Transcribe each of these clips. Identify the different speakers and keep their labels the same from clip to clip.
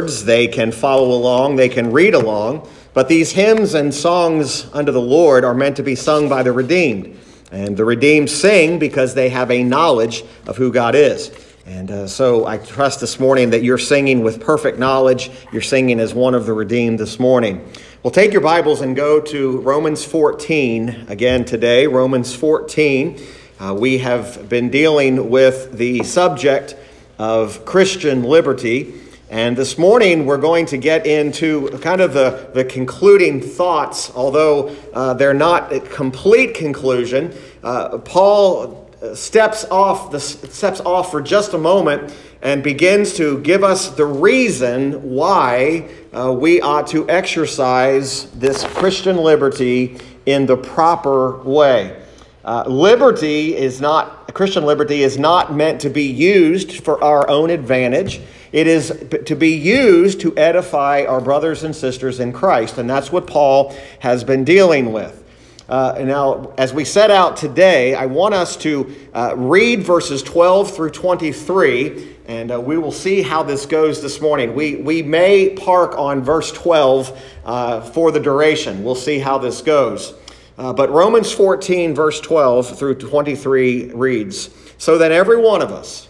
Speaker 1: words, they can follow along, they can read along, but these hymns and songs unto the Lord are meant to be sung by the redeemed. And the redeemed sing because they have a knowledge of who God is. And uh, so I trust this morning that you're singing with perfect knowledge. You're singing as one of the redeemed this morning. Well, take your Bibles and go to Romans 14 again today. Romans 14. Uh, we have been dealing with the subject of Christian liberty. And this morning we're going to get into kind of the, the concluding thoughts, although uh, they're not a complete conclusion. Uh, Paul uh, steps off, the, steps off for just a moment and begins to give us the reason why uh, we ought to exercise this Christian liberty in the proper way. Uh, liberty is not, Christian liberty is not meant to be used for our own advantage. It is to be used to edify our brothers and sisters in Christ. And that's what Paul has been dealing with. Uh, now, as we set out today, I want us to uh, read verses 12 through 23, and uh, we will see how this goes this morning. We, we may park on verse 12 uh, for the duration. We'll see how this goes. Uh, but Romans 14, verse 12 through 23 reads So that every one of us,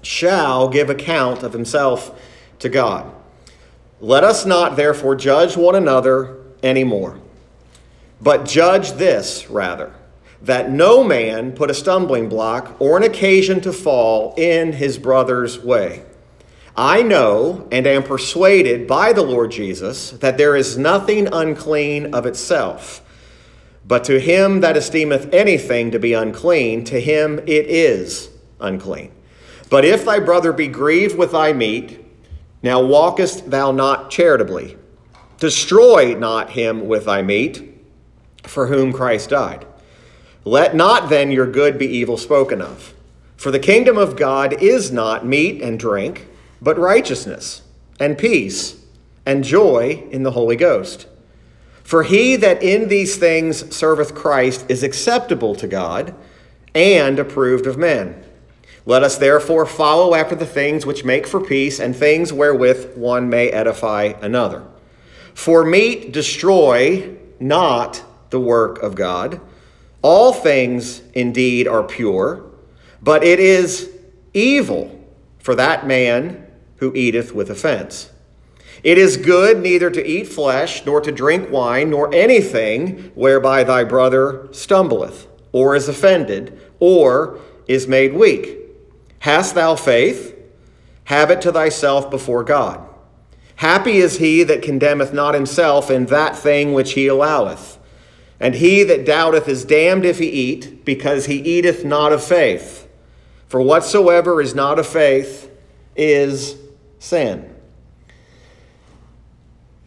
Speaker 1: shall give account of himself to God. Let us not therefore judge one another anymore, but judge this rather, that no man put a stumbling block or an occasion to fall in his brother's way. I know and am persuaded by the Lord Jesus that there is nothing unclean of itself. But to him that esteemeth anything to be unclean, to him it is unclean. But if thy brother be grieved with thy meat, now walkest thou not charitably. Destroy not him with thy meat, for whom Christ died. Let not then your good be evil spoken of. For the kingdom of God is not meat and drink, but righteousness and peace and joy in the Holy Ghost. For he that in these things serveth Christ is acceptable to God and approved of men. Let us therefore follow after the things which make for peace and things wherewith one may edify another. For meat destroy not the work of God. All things indeed are pure, but it is evil for that man who eateth with offense. It is good neither to eat flesh, nor to drink wine, nor anything whereby thy brother stumbleth, or is offended, or is made weak. Hast thou faith? Have it to thyself before God. Happy is he that condemneth not himself in that thing which he alloweth. And he that doubteth is damned if he eat, because he eateth not of faith. For whatsoever is not of faith is sin.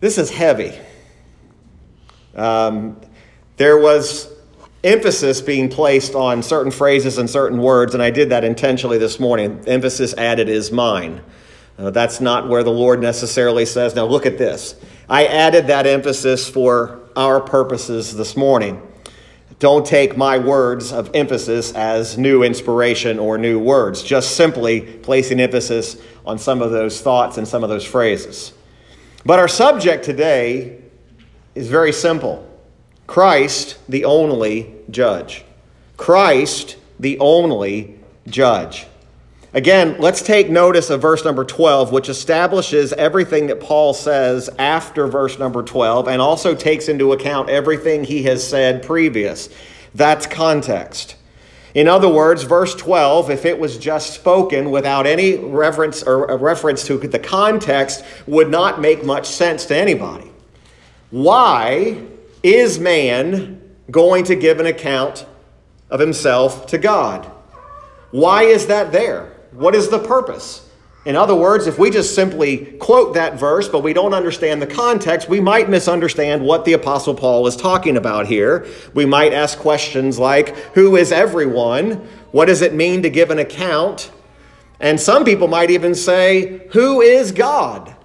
Speaker 1: This is heavy. Um, there was emphasis being placed on certain phrases and certain words, and I did that intentionally this morning. Emphasis added is mine. Uh, that's not where the Lord necessarily says, now look at this. I added that emphasis for our purposes this morning. Don't take my words of emphasis as new inspiration or new words, just simply placing emphasis on some of those thoughts and some of those phrases. But our subject today is very simple. Christ, the only judge. Christ, the only judge. Again, let's take notice of verse number 12, which establishes everything that Paul says after verse number 12 and also takes into account everything he has said previous. That's context. In other words, verse 12, if it was just spoken without any reference or reference to the context, would not make much sense to anybody. Why is man going to give an account of himself to God? Why is that there? What is the purpose? In other words, if we just simply quote that verse, but we don't understand the context, we might misunderstand what the Apostle Paul is talking about here. We might ask questions like Who is everyone? What does it mean to give an account? And some people might even say, Who is God?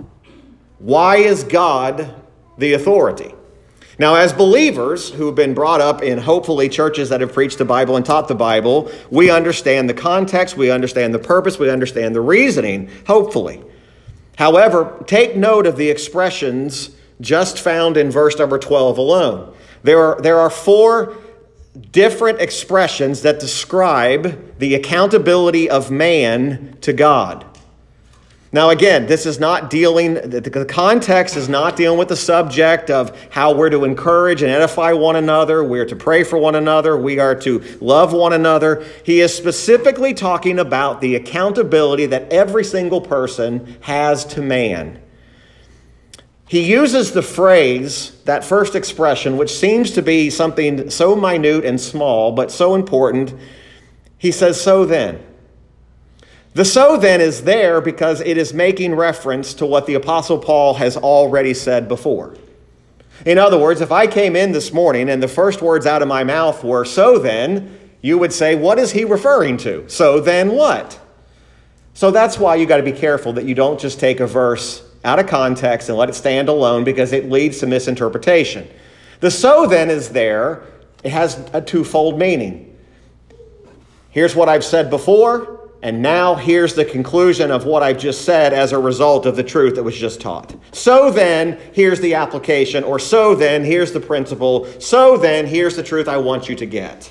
Speaker 1: Why is God the authority? Now, as believers who have been brought up in hopefully churches that have preached the Bible and taught the Bible, we understand the context, we understand the purpose, we understand the reasoning, hopefully. However, take note of the expressions just found in verse number 12 alone. There are, there are four different expressions that describe the accountability of man to God. Now, again, this is not dealing, the context is not dealing with the subject of how we're to encourage and edify one another, we're to pray for one another, we are to love one another. He is specifically talking about the accountability that every single person has to man. He uses the phrase, that first expression, which seems to be something so minute and small, but so important. He says, So then. The so then is there because it is making reference to what the Apostle Paul has already said before. In other words, if I came in this morning and the first words out of my mouth were so then, you would say, What is he referring to? So then what? So that's why you got to be careful that you don't just take a verse out of context and let it stand alone because it leads to misinterpretation. The so then is there, it has a twofold meaning. Here's what I've said before, and now here's the conclusion of what I've just said as a result of the truth that was just taught. So then, here's the application, or so then, here's the principle, so then, here's the truth I want you to get.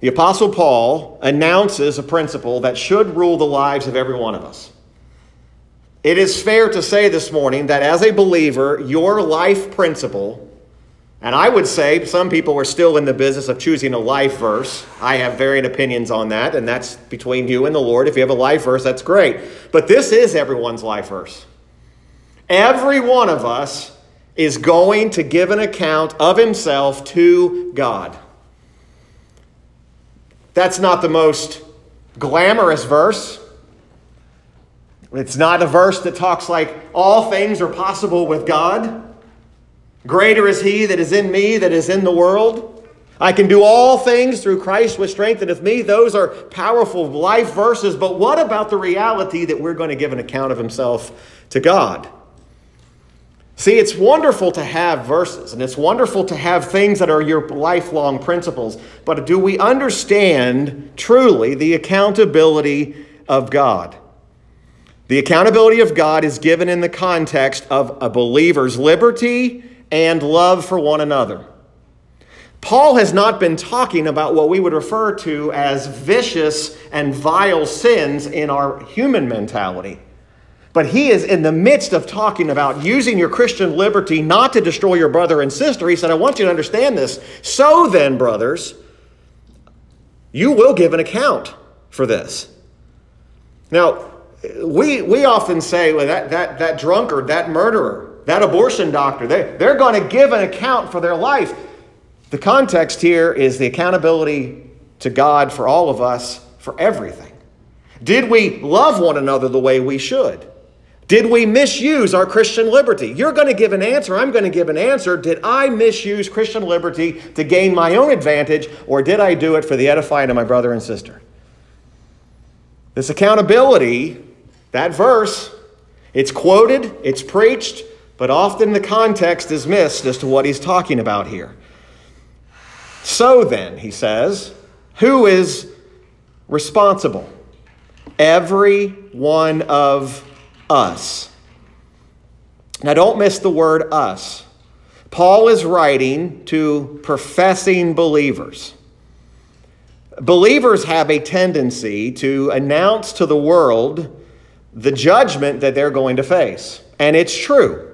Speaker 1: The Apostle Paul announces a principle that should rule the lives of every one of us. It is fair to say this morning that as a believer, your life principle, and I would say some people are still in the business of choosing a life verse. I have varying opinions on that, and that's between you and the Lord. If you have a life verse, that's great. But this is everyone's life verse. Every one of us is going to give an account of himself to God. That's not the most glamorous verse. It's not a verse that talks like all things are possible with God. Greater is he that is in me that is in the world. I can do all things through Christ which strengtheneth me. Those are powerful life verses, but what about the reality that we're going to give an account of himself to God? See, it's wonderful to have verses and it's wonderful to have things that are your lifelong principles, but do we understand truly the accountability of God? The accountability of God is given in the context of a believer's liberty and love for one another. Paul has not been talking about what we would refer to as vicious and vile sins in our human mentality. But he is in the midst of talking about using your Christian liberty not to destroy your brother and sister. He said, I want you to understand this. So then, brothers, you will give an account for this. Now, we, we often say, well, that, that, that drunkard, that murderer, that abortion doctor, they, they're going to give an account for their life. The context here is the accountability to God for all of us for everything. Did we love one another the way we should? Did we misuse our Christian liberty? You're going to give an answer. I'm going to give an answer. Did I misuse Christian liberty to gain my own advantage, or did I do it for the edifying of my brother and sister? This accountability that verse, it's quoted, it's preached, but often the context is missed as to what he's talking about here. So then, he says, who is responsible? Every one of us. Now, don't miss the word us. Paul is writing to professing believers. Believers have a tendency to announce to the world the judgment that they're going to face. And it's true.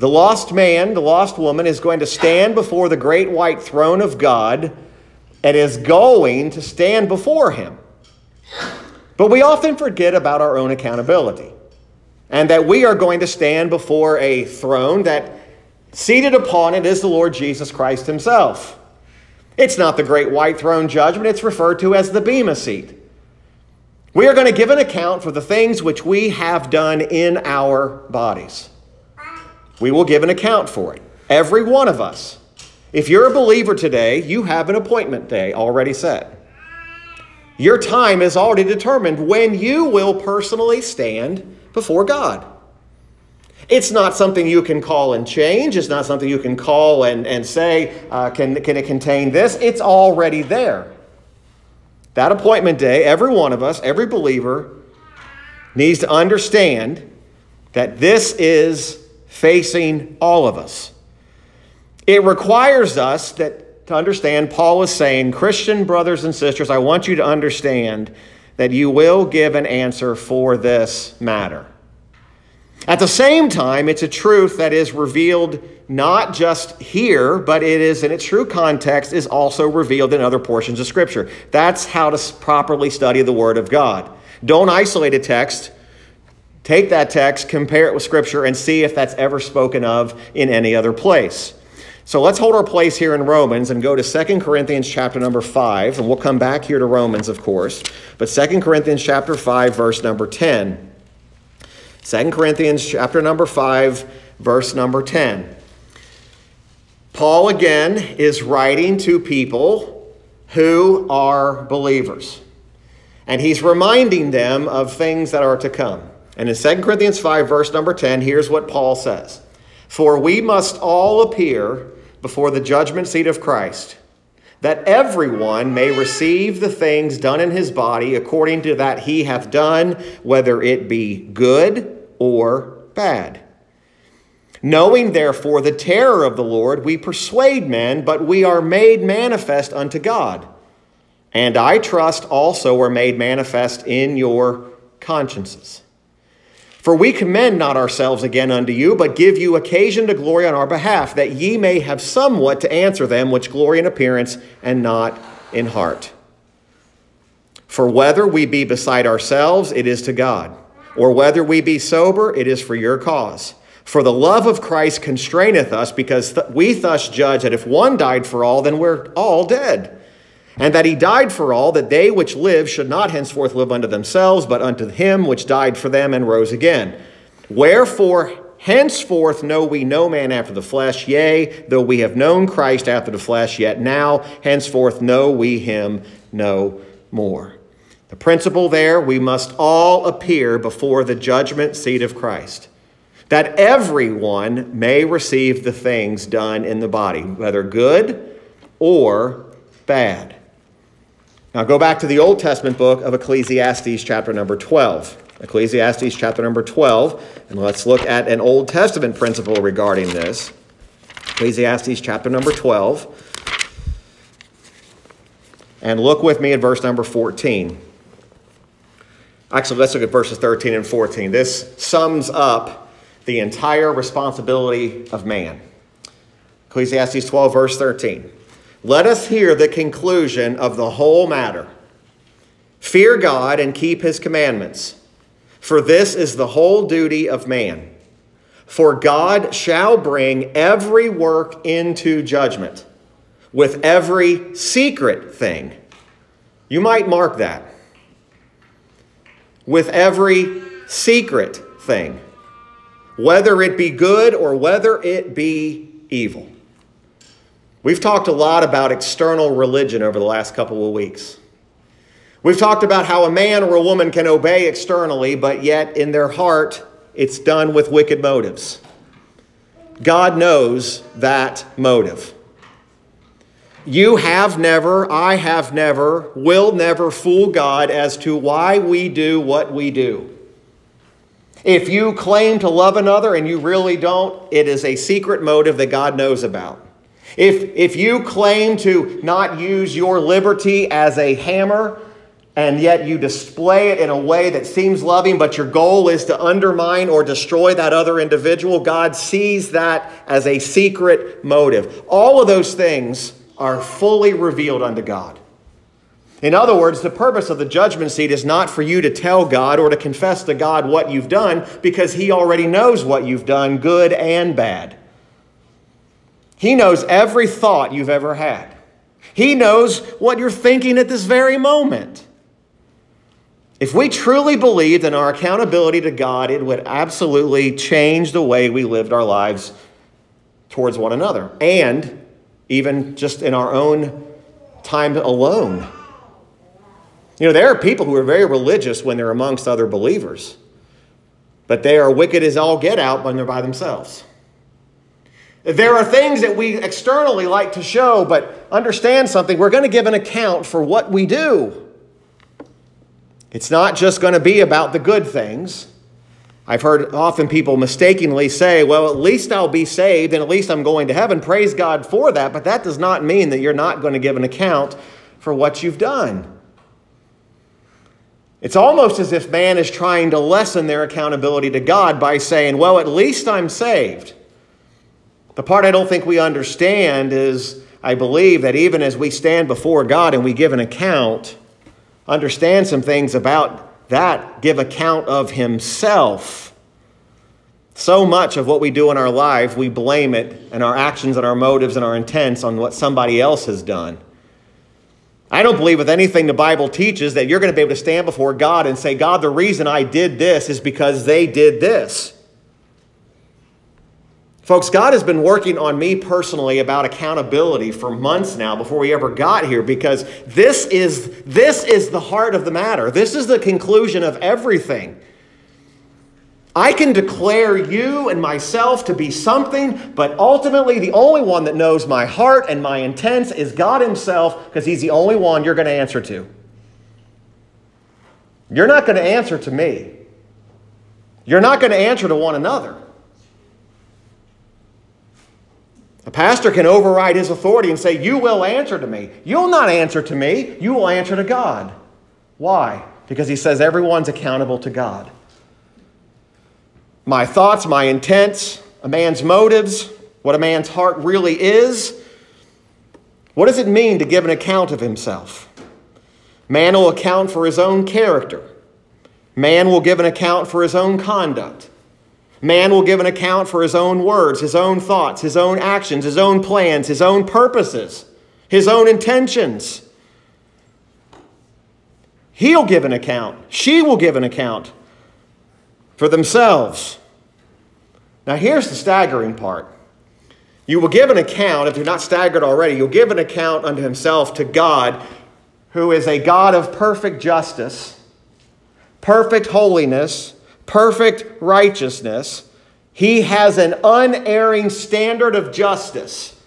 Speaker 1: The lost man, the lost woman, is going to stand before the great white throne of God and is going to stand before him. But we often forget about our own accountability and that we are going to stand before a throne that seated upon it is the Lord Jesus Christ himself. It's not the great white throne judgment, it's referred to as the Bema seat. We are going to give an account for the things which we have done in our bodies. We will give an account for it. Every one of us. If you're a believer today, you have an appointment day already set. Your time is already determined when you will personally stand before God. It's not something you can call and change. It's not something you can call and, and say, uh, can, can it contain this? It's already there. That appointment day, every one of us, every believer, needs to understand that this is facing all of us. It requires us that to understand Paul is saying, Christian brothers and sisters, I want you to understand that you will give an answer for this matter. At the same time, it's a truth that is revealed not just here, but it is in its true context is also revealed in other portions of Scripture. That's how to properly study the Word of God. Don't isolate a text. Take that text, compare it with Scripture, and see if that's ever spoken of in any other place. So let's hold our place here in Romans and go to 2 Corinthians chapter number 5, and we'll come back here to Romans, of course. But 2 Corinthians chapter 5, verse number 10. 2 Corinthians chapter number 5, verse number 10. Paul again is writing to people who are believers. And he's reminding them of things that are to come. And in 2 Corinthians 5, verse number 10, here's what Paul says For we must all appear before the judgment seat of Christ, that everyone may receive the things done in his body according to that he hath done, whether it be good or bad. Knowing therefore the terror of the Lord, we persuade men, but we are made manifest unto God. And I trust also are made manifest in your consciences. For we commend not ourselves again unto you, but give you occasion to glory on our behalf, that ye may have somewhat to answer them which glory in appearance and not in heart. For whether we be beside ourselves, it is to God, or whether we be sober, it is for your cause. For the love of Christ constraineth us, because th- we thus judge that if one died for all, then we're all dead. And that he died for all, that they which live should not henceforth live unto themselves, but unto him which died for them and rose again. Wherefore, henceforth know we no man after the flesh, yea, though we have known Christ after the flesh, yet now, henceforth know we him no more. The principle there, we must all appear before the judgment seat of Christ that everyone may receive the things done in the body, whether good or bad. Now go back to the Old Testament book of Ecclesiastes, chapter number 12. Ecclesiastes, chapter number 12, and let's look at an Old Testament principle regarding this. Ecclesiastes, chapter number 12. And look with me at verse number 14. Actually, let's look at verses 13 and 14. This sums up the entire responsibility of man. Ecclesiastes 12, verse 13. Let us hear the conclusion of the whole matter. Fear God and keep his commandments, for this is the whole duty of man. For God shall bring every work into judgment with every secret thing. You might mark that. With every secret thing whether it be good or whether it be evil. We've talked a lot about external religion over the last couple of weeks. We've talked about how a man or a woman can obey externally, but yet in their heart it's done with wicked motives. God knows that motive. You have never, I have never, will never fool God as to why we do what we do. If you claim to love another and you really don't, it is a secret motive that God knows about. If, if you claim to not use your liberty as a hammer, and yet you display it in a way that seems loving, but your goal is to undermine or destroy that other individual, God sees that as a secret motive. All of those things are fully revealed unto God. In other words, the purpose of the judgment seat is not for you to tell God or to confess to God what you've done because He already knows what you've done, good and bad. He knows every thought you've ever had, He knows what you're thinking at this very moment. If we truly believed in our accountability to God, it would absolutely change the way we lived our lives towards one another and even just in our own time alone. You know, there are people who are very religious when they're amongst other believers, but they are wicked as all get out when they're by themselves. There are things that we externally like to show, but understand something. We're going to give an account for what we do. It's not just going to be about the good things. I've heard often people mistakenly say, well, at least I'll be saved and at least I'm going to heaven. Praise God for that, but that does not mean that you're not going to give an account for what you've done. It's almost as if man is trying to lessen their accountability to God by saying, well, at least I'm saved. The part I don't think we understand is I believe that even as we stand before God and we give an account, understand some things about that, give account of Himself. So much of what we do in our life, we blame it and our actions and our motives and our intents on what somebody else has done. I don't believe with anything the Bible teaches that you're going to be able to stand before God and say, God, the reason I did this is because they did this. Folks, God has been working on me personally about accountability for months now before we ever got here because this is, this is the heart of the matter. This is the conclusion of everything. I can declare you and myself to be something, but ultimately, the only one that knows my heart and my intents is God Himself because He's the only one you're going to answer to. You're not going to answer to me, you're not going to answer to one another. A pastor can override his authority and say, You will answer to me. You'll not answer to me, you will answer to God. Why? Because he says everyone's accountable to God my thoughts, my intents, a man's motives, what a man's heart really is. What does it mean to give an account of himself? Man will account for his own character. Man will give an account for his own conduct. Man will give an account for his own words, his own thoughts, his own actions, his own plans, his own purposes, his own intentions. He'll give an account. She will give an account for themselves. Now, here's the staggering part. You will give an account, if you're not staggered already, you'll give an account unto himself to God, who is a God of perfect justice, perfect holiness, perfect righteousness. He has an unerring standard of justice.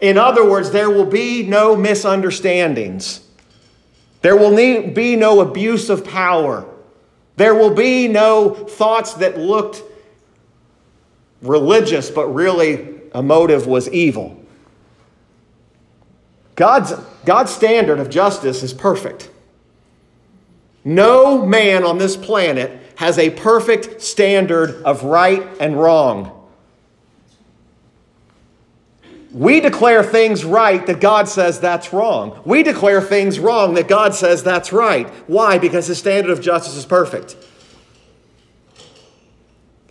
Speaker 1: In other words, there will be no misunderstandings. There will be no abuse of power. There will be no thoughts that looked religious, but really a motive was evil. God's, God's standard of justice is perfect. No man on this planet has a perfect standard of right and wrong. We declare things right that God says that's wrong. We declare things wrong that God says that's right. Why? Because his standard of justice is perfect.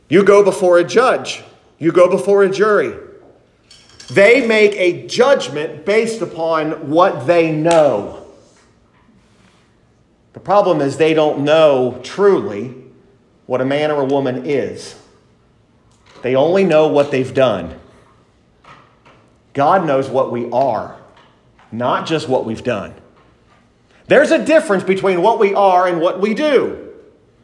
Speaker 1: You go before a judge, you go before a jury. They make a judgment based upon what they know. The problem is they don't know truly what a man or a woman is, they only know what they've done. God knows what we are, not just what we've done. There's a difference between what we are and what we do.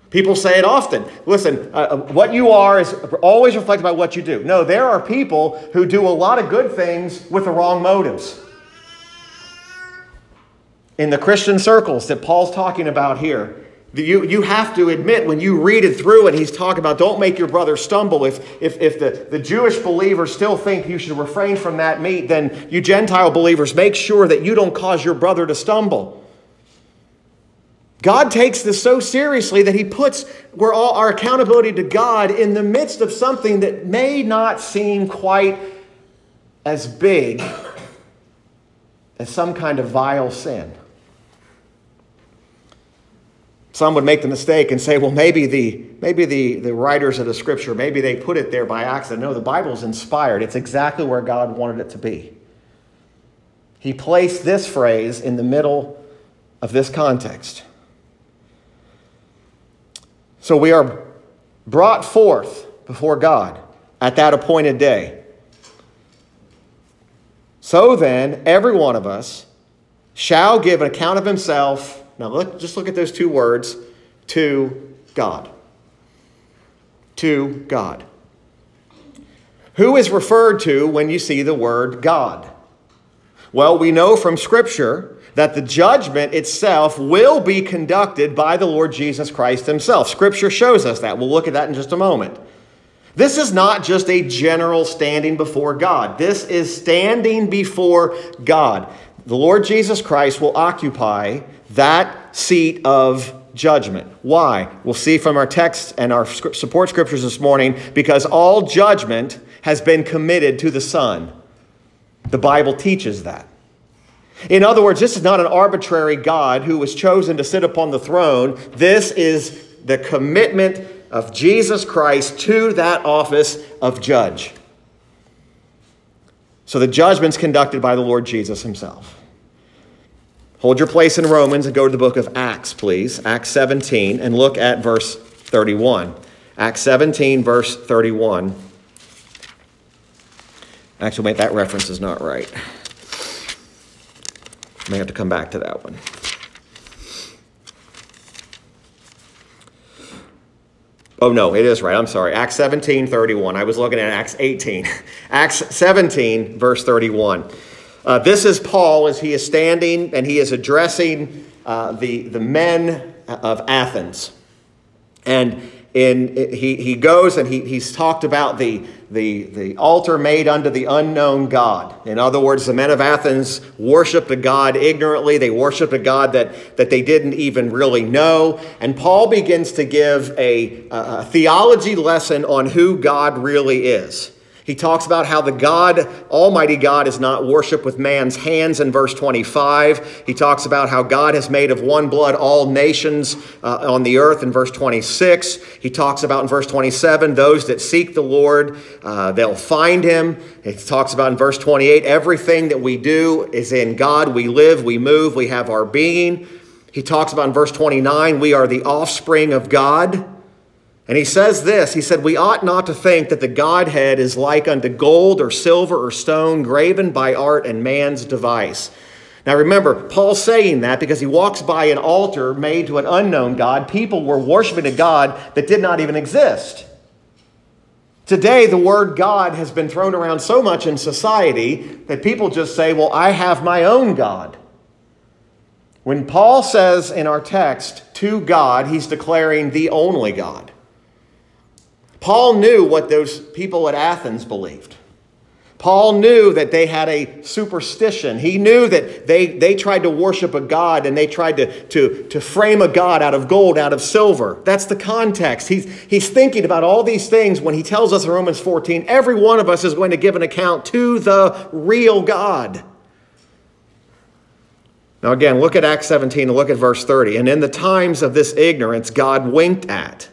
Speaker 1: People say it often. Listen, uh, uh, what you are is always reflected by what you do. No, there are people who do a lot of good things with the wrong motives. In the Christian circles that Paul's talking about here, you, you have to admit when you read it through and he's talking about don't make your brother stumble. If, if, if the, the Jewish believers still think you should refrain from that meat, then you Gentile believers make sure that you don't cause your brother to stumble. God takes this so seriously that he puts we're all, our accountability to God in the midst of something that may not seem quite as big as some kind of vile sin. Some would make the mistake and say, well, maybe the, maybe the, the writers of the scripture, maybe they put it there by accident. No, the Bible is inspired. It's exactly where God wanted it to be. He placed this phrase in the middle of this context. So we are brought forth before God at that appointed day. So then, every one of us shall give an account of himself now, look, just look at those two words to God. To God. Who is referred to when you see the word God? Well, we know from Scripture that the judgment itself will be conducted by the Lord Jesus Christ himself. Scripture shows us that. We'll look at that in just a moment. This is not just a general standing before God. This is standing before God. The Lord Jesus Christ will occupy that seat of judgment. Why? We'll see from our text and our support scriptures this morning because all judgment has been committed to the Son. The Bible teaches that. In other words, this is not an arbitrary God who was chosen to sit upon the throne. This is the commitment of Jesus Christ to that office of judge. So the judgment's conducted by the Lord Jesus himself. Hold your place in Romans and go to the book of Acts, please. Acts 17, and look at verse 31. Acts 17, verse 31. Actually, wait, that reference is not right. I May have to come back to that one. Oh, no, it is right. I'm sorry. Acts 17, 31. I was looking at Acts 18. Acts 17, verse 31. Uh, this is Paul as he is standing and he is addressing uh, the, the men of Athens. And in, he, he goes and he, he's talked about the, the, the altar made unto the unknown God. In other words, the men of Athens worshiped a God ignorantly. They worshiped a God that, that they didn't even really know. And Paul begins to give a, a theology lesson on who God really is. He talks about how the God, Almighty God, is not worshiped with man's hands in verse 25. He talks about how God has made of one blood all nations uh, on the earth in verse 26. He talks about in verse 27 those that seek the Lord, uh, they'll find him. He talks about in verse 28 everything that we do is in God. We live, we move, we have our being. He talks about in verse 29 we are the offspring of God. And he says this He said, We ought not to think that the Godhead is like unto gold or silver or stone graven by art and man's device. Now remember, Paul's saying that because he walks by an altar made to an unknown God. People were worshiping a God that did not even exist. Today, the word God has been thrown around so much in society that people just say, Well, I have my own God. When Paul says in our text, to God, he's declaring the only God. Paul knew what those people at Athens believed. Paul knew that they had a superstition. He knew that they, they tried to worship a God and they tried to, to, to frame a God out of gold, out of silver. That's the context. He's, he's thinking about all these things when he tells us in Romans 14 every one of us is going to give an account to the real God. Now, again, look at Acts 17 and look at verse 30. And in the times of this ignorance, God winked at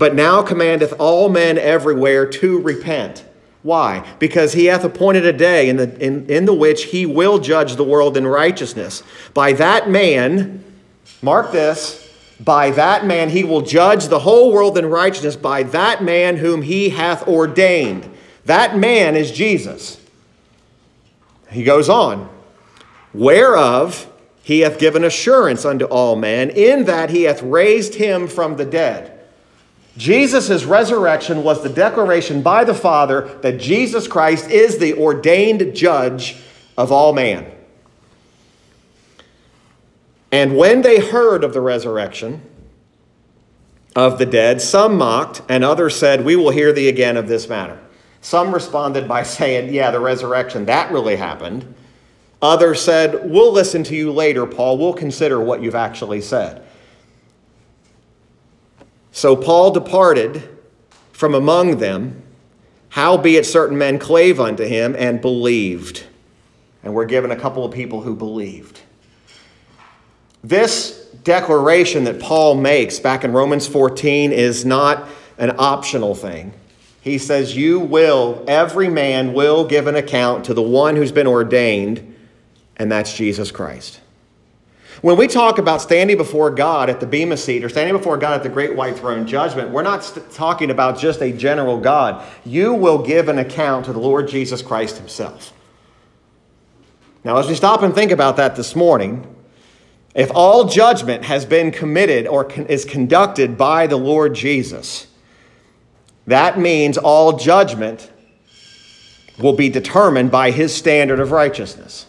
Speaker 1: but now commandeth all men everywhere to repent. Why? Because he hath appointed a day in the, in, in the which he will judge the world in righteousness. By that man, mark this, by that man he will judge the whole world in righteousness, by that man whom he hath ordained. That man is Jesus. He goes on, whereof he hath given assurance unto all men, in that he hath raised him from the dead. Jesus' resurrection was the declaration by the Father that Jesus Christ is the ordained judge of all man. And when they heard of the resurrection of the dead, some mocked, and others said, We will hear thee again of this matter. Some responded by saying, Yeah, the resurrection, that really happened. Others said, We'll listen to you later, Paul. We'll consider what you've actually said. So Paul departed from among them, howbeit certain men clave unto him and believed. And we're given a couple of people who believed. This declaration that Paul makes back in Romans 14 is not an optional thing. He says, You will, every man will give an account to the one who's been ordained, and that's Jesus Christ. When we talk about standing before God at the Bema seat or standing before God at the great white throne judgment, we're not st- talking about just a general God. You will give an account to the Lord Jesus Christ himself. Now, as we stop and think about that this morning, if all judgment has been committed or con- is conducted by the Lord Jesus, that means all judgment will be determined by his standard of righteousness.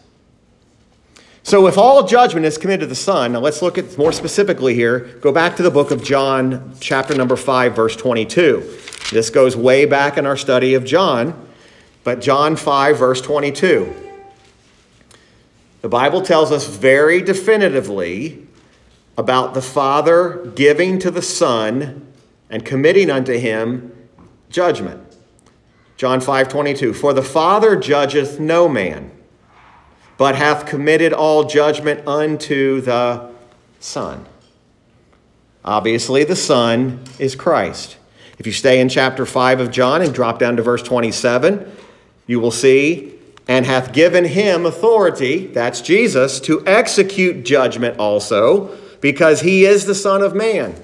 Speaker 1: So, if all judgment is committed to the Son, now let's look at more specifically here. Go back to the book of John, chapter number 5, verse 22. This goes way back in our study of John, but John 5, verse 22. The Bible tells us very definitively about the Father giving to the Son and committing unto him judgment. John 5 22. For the Father judgeth no man, but hath committed all judgment unto the Son. Obviously, the Son is Christ. If you stay in chapter 5 of John and drop down to verse 27, you will see, and hath given him authority, that's Jesus, to execute judgment also, because he is the Son of Man.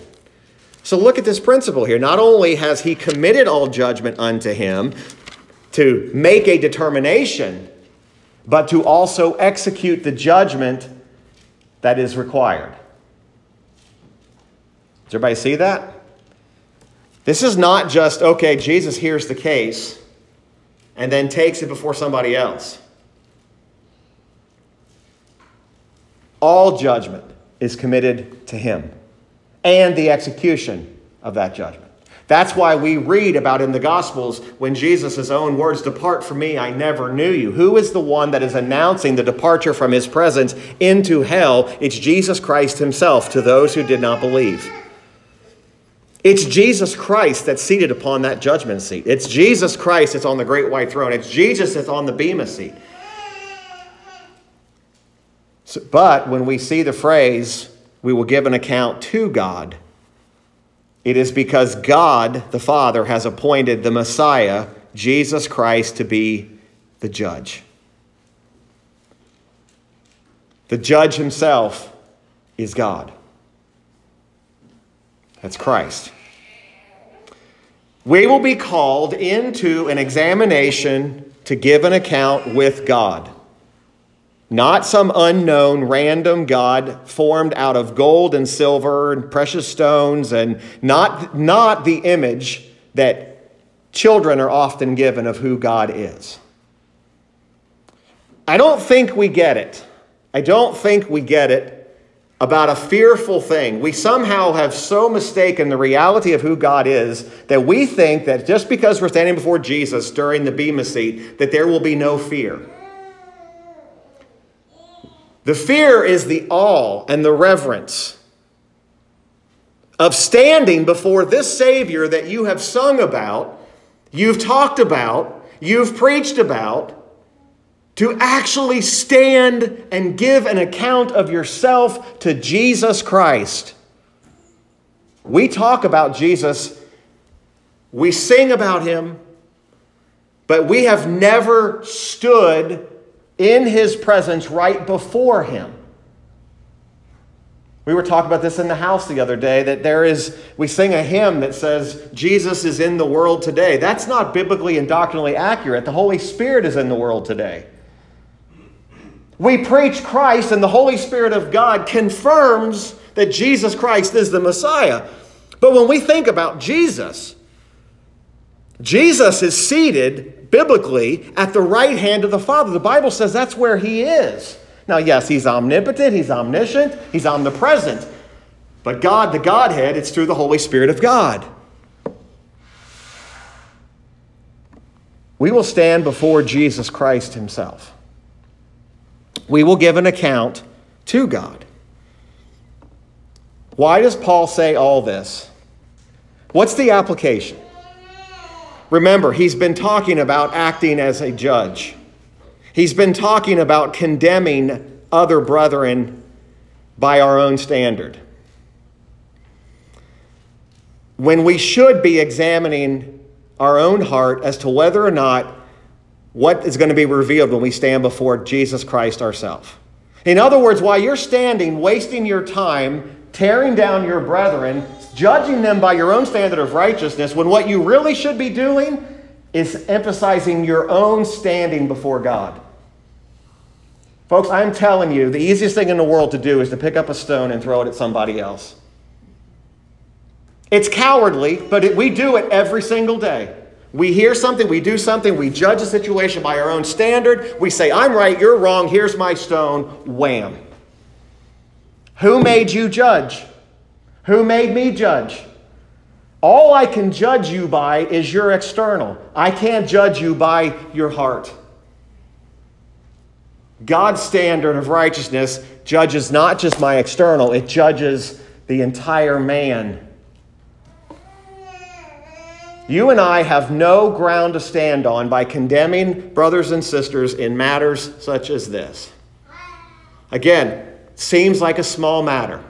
Speaker 1: So look at this principle here. Not only has he committed all judgment unto him to make a determination, but to also execute the judgment that is required. Does everybody see that? This is not just, okay, Jesus hears the case and then takes it before somebody else. All judgment is committed to him and the execution of that judgment. That's why we read about in the Gospels when Jesus' own words, Depart from me, I never knew you. Who is the one that is announcing the departure from his presence into hell? It's Jesus Christ himself to those who did not believe. It's Jesus Christ that's seated upon that judgment seat. It's Jesus Christ that's on the great white throne. It's Jesus that's on the Bema seat. So, but when we see the phrase, we will give an account to God, it is because God, the Father, has appointed the Messiah, Jesus Christ, to be the judge. The judge himself is God. That's Christ. We will be called into an examination to give an account with God. Not some unknown random God formed out of gold and silver and precious stones, and not, not the image that children are often given of who God is. I don't think we get it. I don't think we get it about a fearful thing. We somehow have so mistaken the reality of who God is that we think that just because we're standing before Jesus during the Bema seat, that there will be no fear. The fear is the awe and the reverence of standing before this Savior that you have sung about, you've talked about, you've preached about, to actually stand and give an account of yourself to Jesus Christ. We talk about Jesus, we sing about him, but we have never stood in his presence right before him. We were talking about this in the house the other day that there is, we sing a hymn that says, Jesus is in the world today. That's not biblically and doctrinally accurate. The Holy Spirit is in the world today. We preach Christ, and the Holy Spirit of God confirms that Jesus Christ is the Messiah. But when we think about Jesus, Jesus is seated biblically at the right hand of the Father. The Bible says that's where he is. Now, yes, he's omnipotent, he's omniscient, he's omnipresent. But God, the Godhead, it's through the Holy Spirit of God. We will stand before Jesus Christ himself we will give an account to God. Why does Paul say all this? What's the application? Remember, he's been talking about acting as a judge. He's been talking about condemning other brethren by our own standard. When we should be examining our own heart as to whether or not what is going to be revealed when we stand before Jesus Christ ourselves. In other words, while you're standing, wasting your time, tearing down your brethren, judging them by your own standard of righteousness, when what you really should be doing is emphasizing your own standing before God. Folks, I'm telling you, the easiest thing in the world to do is to pick up a stone and throw it at somebody else. It's cowardly, but it, we do it every single day. We hear something, we do something, we judge a situation by our own standard. We say, I'm right, you're wrong, here's my stone. Wham. Who made you judge? Who made me judge? All I can judge you by is your external. I can't judge you by your heart. God's standard of righteousness judges not just my external, it judges the entire man. You and I have no ground to stand on by condemning brothers and sisters in matters such as this. Again, seems like a small matter.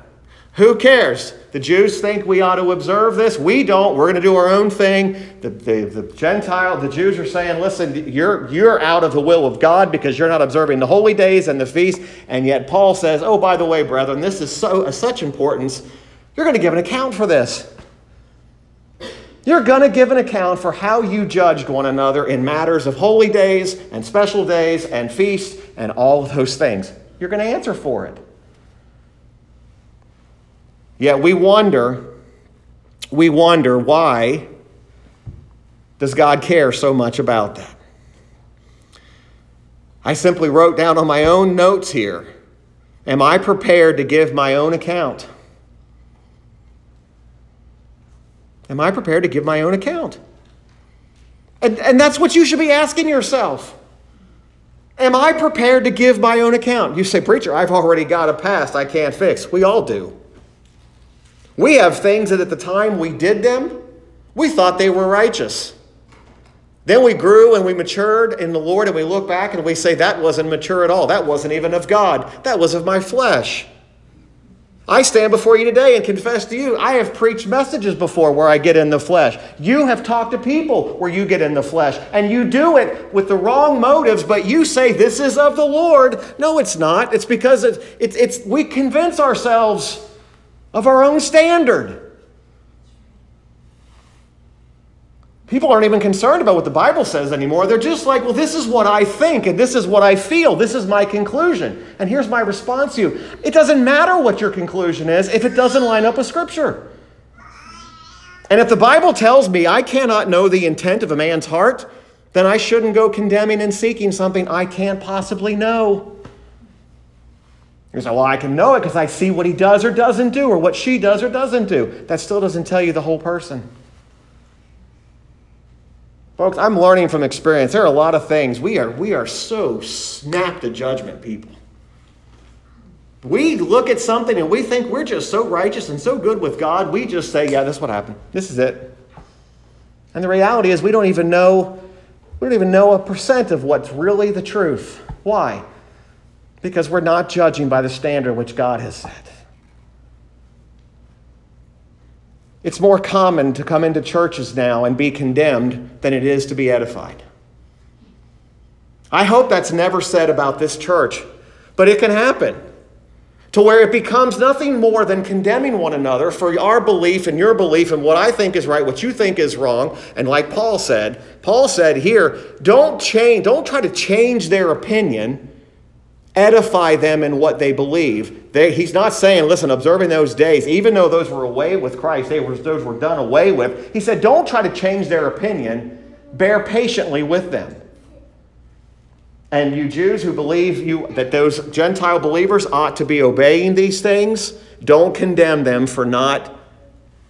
Speaker 1: Who cares? The Jews think we ought to observe this. We don't. We're going to do our own thing. The, the, the Gentile, the Jews are saying, listen, you're, you're out of the will of God because you're not observing the holy days and the feast. And yet Paul says, oh, by the way, brethren, this is so, of such importance. You're going to give an account for this. You're going to give an account for how you judged one another in matters of holy days and special days and feasts and all of those things. You're going to answer for it. Yet we wonder, we wonder why does God care so much about that? I simply wrote down on my own notes here Am I prepared to give my own account? Am I prepared to give my own account? And, and that's what you should be asking yourself. Am I prepared to give my own account? You say, Preacher, I've already got a past I can't fix. We all do. We have things that at the time we did them, we thought they were righteous. Then we grew and we matured in the Lord and we look back and we say, that wasn't mature at all. That wasn't even of God. That was of my flesh. I stand before you today and confess to you, I have preached messages before where I get in the flesh. You have talked to people where you get in the flesh. And you do it with the wrong motives, but you say, This is of the Lord. No, it's not. It's because it's, it's, it's we convince ourselves of our own standard. People aren't even concerned about what the Bible says anymore. They're just like, well, this is what I think, and this is what I feel. This is my conclusion. And here's my response to you it doesn't matter what your conclusion is if it doesn't line up with Scripture. And if the Bible tells me I cannot know the intent of a man's heart, then I shouldn't go condemning and seeking something I can't possibly know. You say, well, I can know it because I see what he does or doesn't do, or what she does or doesn't do. That still doesn't tell you the whole person. Folks, I'm learning from experience. There are a lot of things. We are, we are so snap to judgment people. We look at something and we think we're just so righteous and so good with God, we just say, yeah, this is what happened. This is it. And the reality is we don't even know, we don't even know a percent of what's really the truth. Why? Because we're not judging by the standard which God has set. It's more common to come into churches now and be condemned than it is to be edified. I hope that's never said about this church, but it can happen to where it becomes nothing more than condemning one another for our belief and your belief and what I think is right, what you think is wrong. And like Paul said, Paul said here, don't change, don't try to change their opinion edify them in what they believe. They, he's not saying, listen, observing those days, even though those were away with Christ, they were, those were done away with. He said, don't try to change their opinion, bear patiently with them. And you Jews who believe you, that those Gentile believers ought to be obeying these things, don't condemn them for not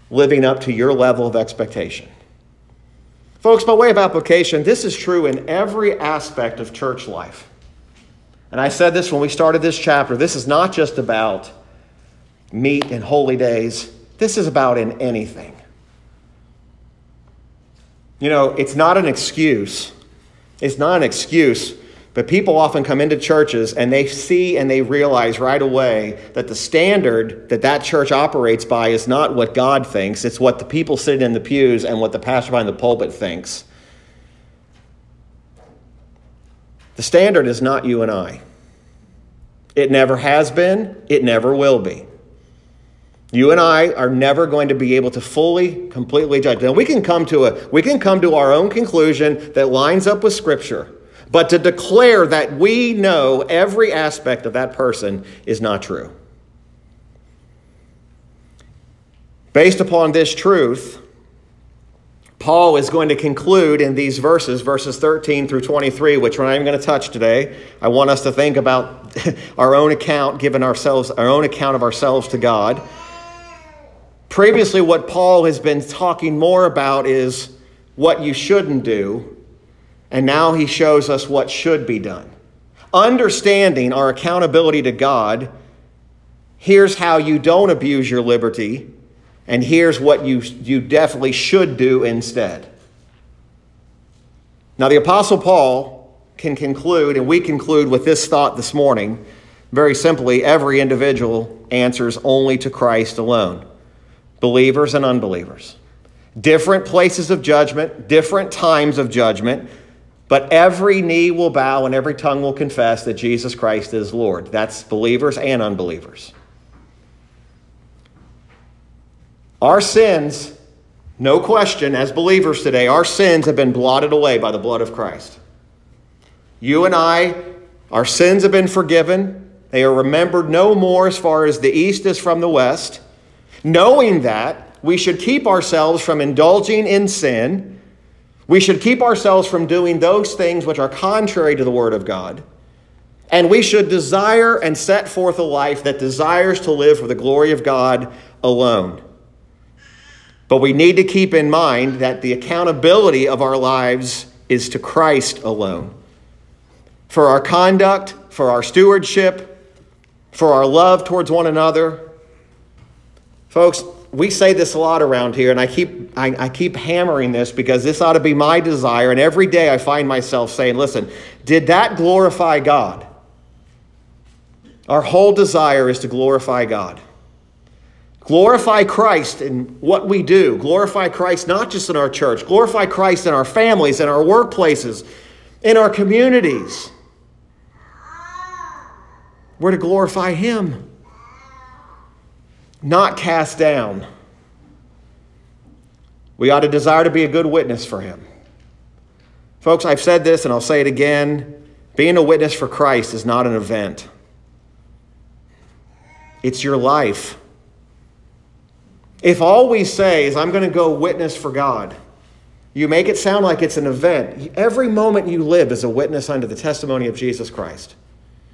Speaker 1: living up to your level of expectation. Folks, by way of application, this is true in every aspect of church life. And I said this when we started this chapter this is not just about meat and holy days, this is about in anything. You know, it's not an excuse. It's not an excuse, but people often come into churches and they see and they realize right away that the standard that that church operates by is not what God thinks, it's what the people sitting in the pews and what the pastor behind the pulpit thinks. The standard is not you and I. It never has been, it never will be. You and I are never going to be able to fully, completely judge. Now we can come to a we can come to our own conclusion that lines up with Scripture, but to declare that we know every aspect of that person is not true. Based upon this truth, Paul is going to conclude in these verses, verses 13 through 23, which we're not even going to touch today. I want us to think about our own account, giving ourselves our own account of ourselves to God. Previously, what Paul has been talking more about is what you shouldn't do, and now he shows us what should be done. Understanding our accountability to God, here's how you don't abuse your liberty and here's what you, you definitely should do instead. Now, the Apostle Paul can conclude, and we conclude with this thought this morning very simply every individual answers only to Christ alone, believers and unbelievers. Different places of judgment, different times of judgment, but every knee will bow and every tongue will confess that Jesus Christ is Lord. That's believers and unbelievers. Our sins, no question, as believers today, our sins have been blotted away by the blood of Christ. You and I, our sins have been forgiven. They are remembered no more as far as the east is from the west. Knowing that, we should keep ourselves from indulging in sin. We should keep ourselves from doing those things which are contrary to the Word of God. And we should desire and set forth a life that desires to live for the glory of God alone. But we need to keep in mind that the accountability of our lives is to Christ alone. For our conduct, for our stewardship, for our love towards one another. Folks, we say this a lot around here, and I keep, I, I, keep hammering this because this ought to be my desire. And every day I find myself saying, listen, did that glorify God? Our whole desire is to glorify God. Glorify Christ in what we do. Glorify Christ not just in our church, glorify Christ in our families, in our workplaces, in our communities. We're to glorify Him, not cast down. We ought to desire to be a good witness for Him. Folks, I've said this and I'll say it again. Being a witness for Christ is not an event, it's your life. If all we say is, I'm going to go witness for God, you make it sound like it's an event. Every moment you live is a witness unto the testimony of Jesus Christ.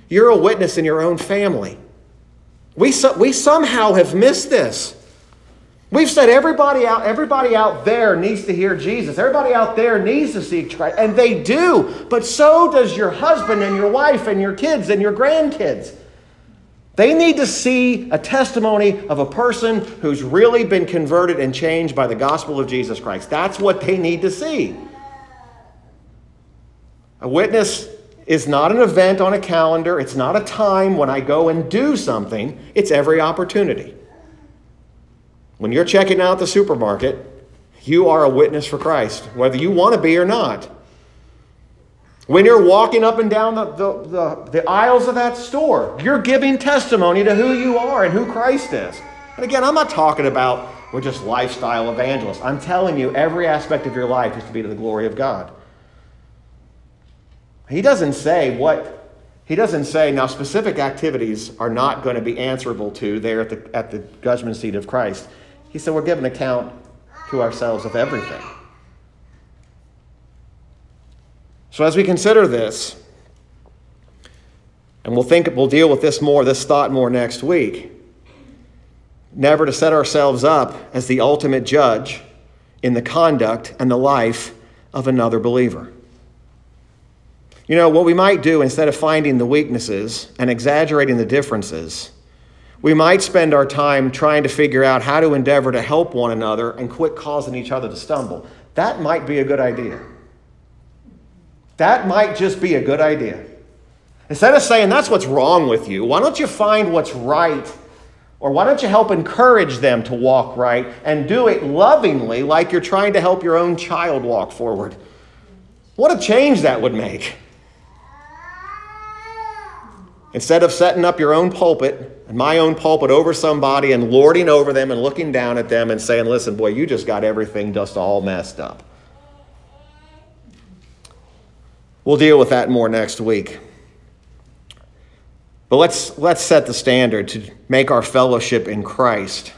Speaker 1: You're a witness in your own family. We, so, we somehow have missed this. We've said everybody out, everybody out there needs to hear Jesus. Everybody out there needs to seek Christ. And they do. But so does your husband and your wife and your kids and your grandkids. They need to see a testimony of a person who's really been converted and changed by the gospel of Jesus Christ. That's what they need to see. A witness is not an event on a calendar, it's not a time when I go and do something, it's every opportunity. When you're checking out the supermarket, you are a witness for Christ, whether you want to be or not. When you're walking up and down the, the, the, the, aisles of that store, you're giving testimony to who you are and who Christ is. And again, I'm not talking about we're just lifestyle evangelists. I'm telling you, every aspect of your life is to be to the glory of God. He doesn't say what, he doesn't say, now specific activities are not going to be answerable to there at the, at the judgment seat of Christ. He said we're giving account to ourselves of everything. So as we consider this, and we'll think we'll deal with this more, this thought more next week. Never to set ourselves up as the ultimate judge in the conduct and the life of another believer. You know, what we might do instead of finding the weaknesses and exaggerating the differences, we might spend our time trying to figure out how to endeavor to help one another and quit causing each other to stumble. That might be a good idea. That might just be a good idea. Instead of saying that's what's wrong with you, why don't you find what's right? Or why don't you help encourage them to walk right and do it lovingly like you're trying to help your own child walk forward? What a change that would make. Instead of setting up your own pulpit and my own pulpit over somebody and lording over them and looking down at them and saying, listen, boy, you just got everything just all messed up. We'll deal with that more next week. But let's, let's set the standard to make our fellowship in Christ.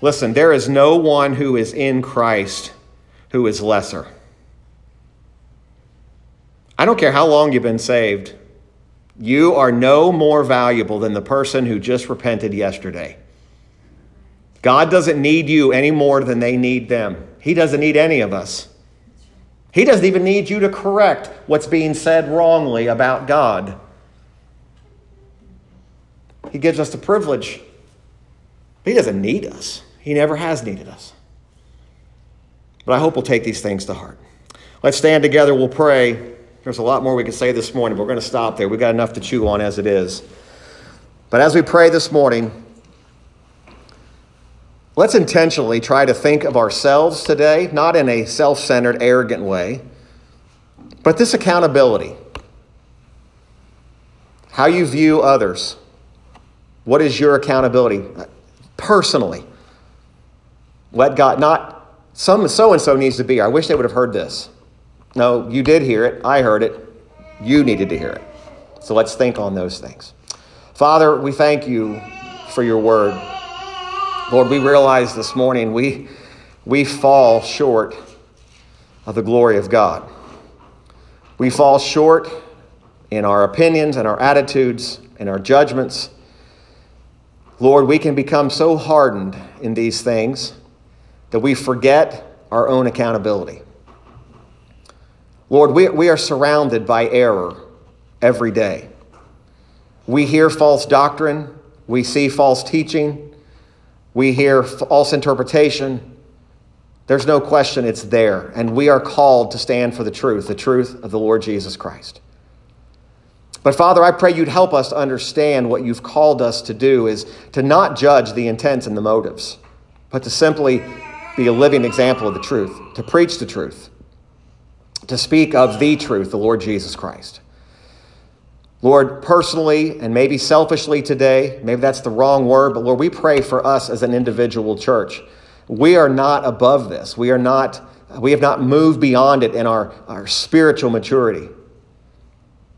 Speaker 1: Listen, there is no one who is in Christ who is lesser. I don't care how long you've been saved, you are no more valuable than the person who just repented yesterday. God doesn't need you any more than they need them. He doesn't need any of us. He doesn't even need you to correct what's being said wrongly about God. He gives us the privilege. He doesn't need us, He never has needed us. But I hope we'll take these things to heart. Let's stand together, we'll pray. There's a lot more we could say this morning, but we're going to stop there. We've got enough to chew on as it is. But as we pray this morning, let's intentionally try to think of ourselves today, not in a self centered, arrogant way, but this accountability. How you view others. What is your accountability personally? Let God, not some so and so needs to be. I wish they would have heard this. No, you did hear it. I heard it. You needed to hear it. So let's think on those things. Father, we thank you for your word. Lord, we realize this morning we, we fall short of the glory of God. We fall short in our opinions and our attitudes and our judgments. Lord, we can become so hardened in these things that we forget our own accountability. Lord, we, we are surrounded by error every day. We hear false doctrine, we see false teaching, we hear false interpretation. There's no question it's there, and we are called to stand for the truth, the truth of the Lord Jesus Christ. But Father, I pray you'd help us to understand what you've called us to do is to not judge the intents and the motives, but to simply be a living example of the truth, to preach the truth, to speak of the truth, the Lord Jesus Christ. Lord, personally and maybe selfishly today, maybe that's the wrong word, but Lord, we pray for us as an individual church. We are not above this. We are not, we have not moved beyond it in our, our spiritual maturity.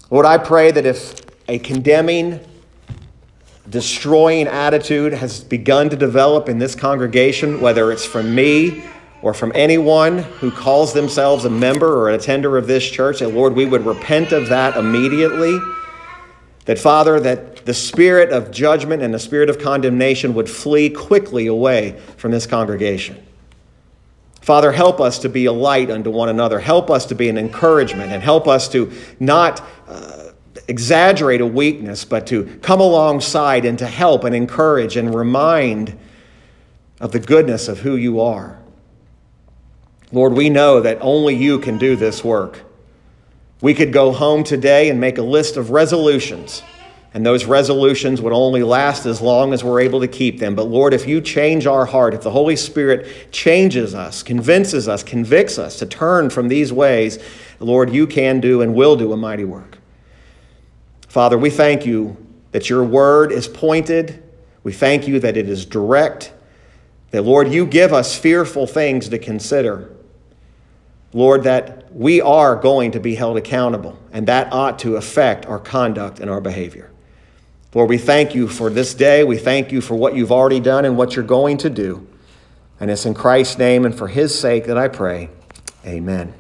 Speaker 1: Lord, I pray that if a condemning, destroying attitude has begun to develop in this congregation, whether it's from me or from anyone who calls themselves a member or an attender of this church, that Lord, we would repent of that immediately. That, Father, that the spirit of judgment and the spirit of condemnation would flee quickly away from this congregation. Father, help us to be a light unto one another. Help us to be an encouragement and help us to not uh, exaggerate a weakness, but to come alongside and to help and encourage and remind of the goodness of who you are. Lord, we know that only you can do this work. We could go home today and make a list of resolutions, and those resolutions would only last as long as we're able to keep them. But Lord, if you change our heart, if the Holy Spirit changes us, convinces us, convicts us to turn from these ways, Lord, you can do and will do a mighty work. Father, we thank you that your word is pointed. We thank you that it is direct. That, Lord, you give us fearful things to consider. Lord, that we are going to be held accountable, and that ought to affect our conduct and our behavior. Lord, we thank you for this day. We thank you for what you've already done and what you're going to do. And it's in Christ's name and for his sake that I pray. Amen.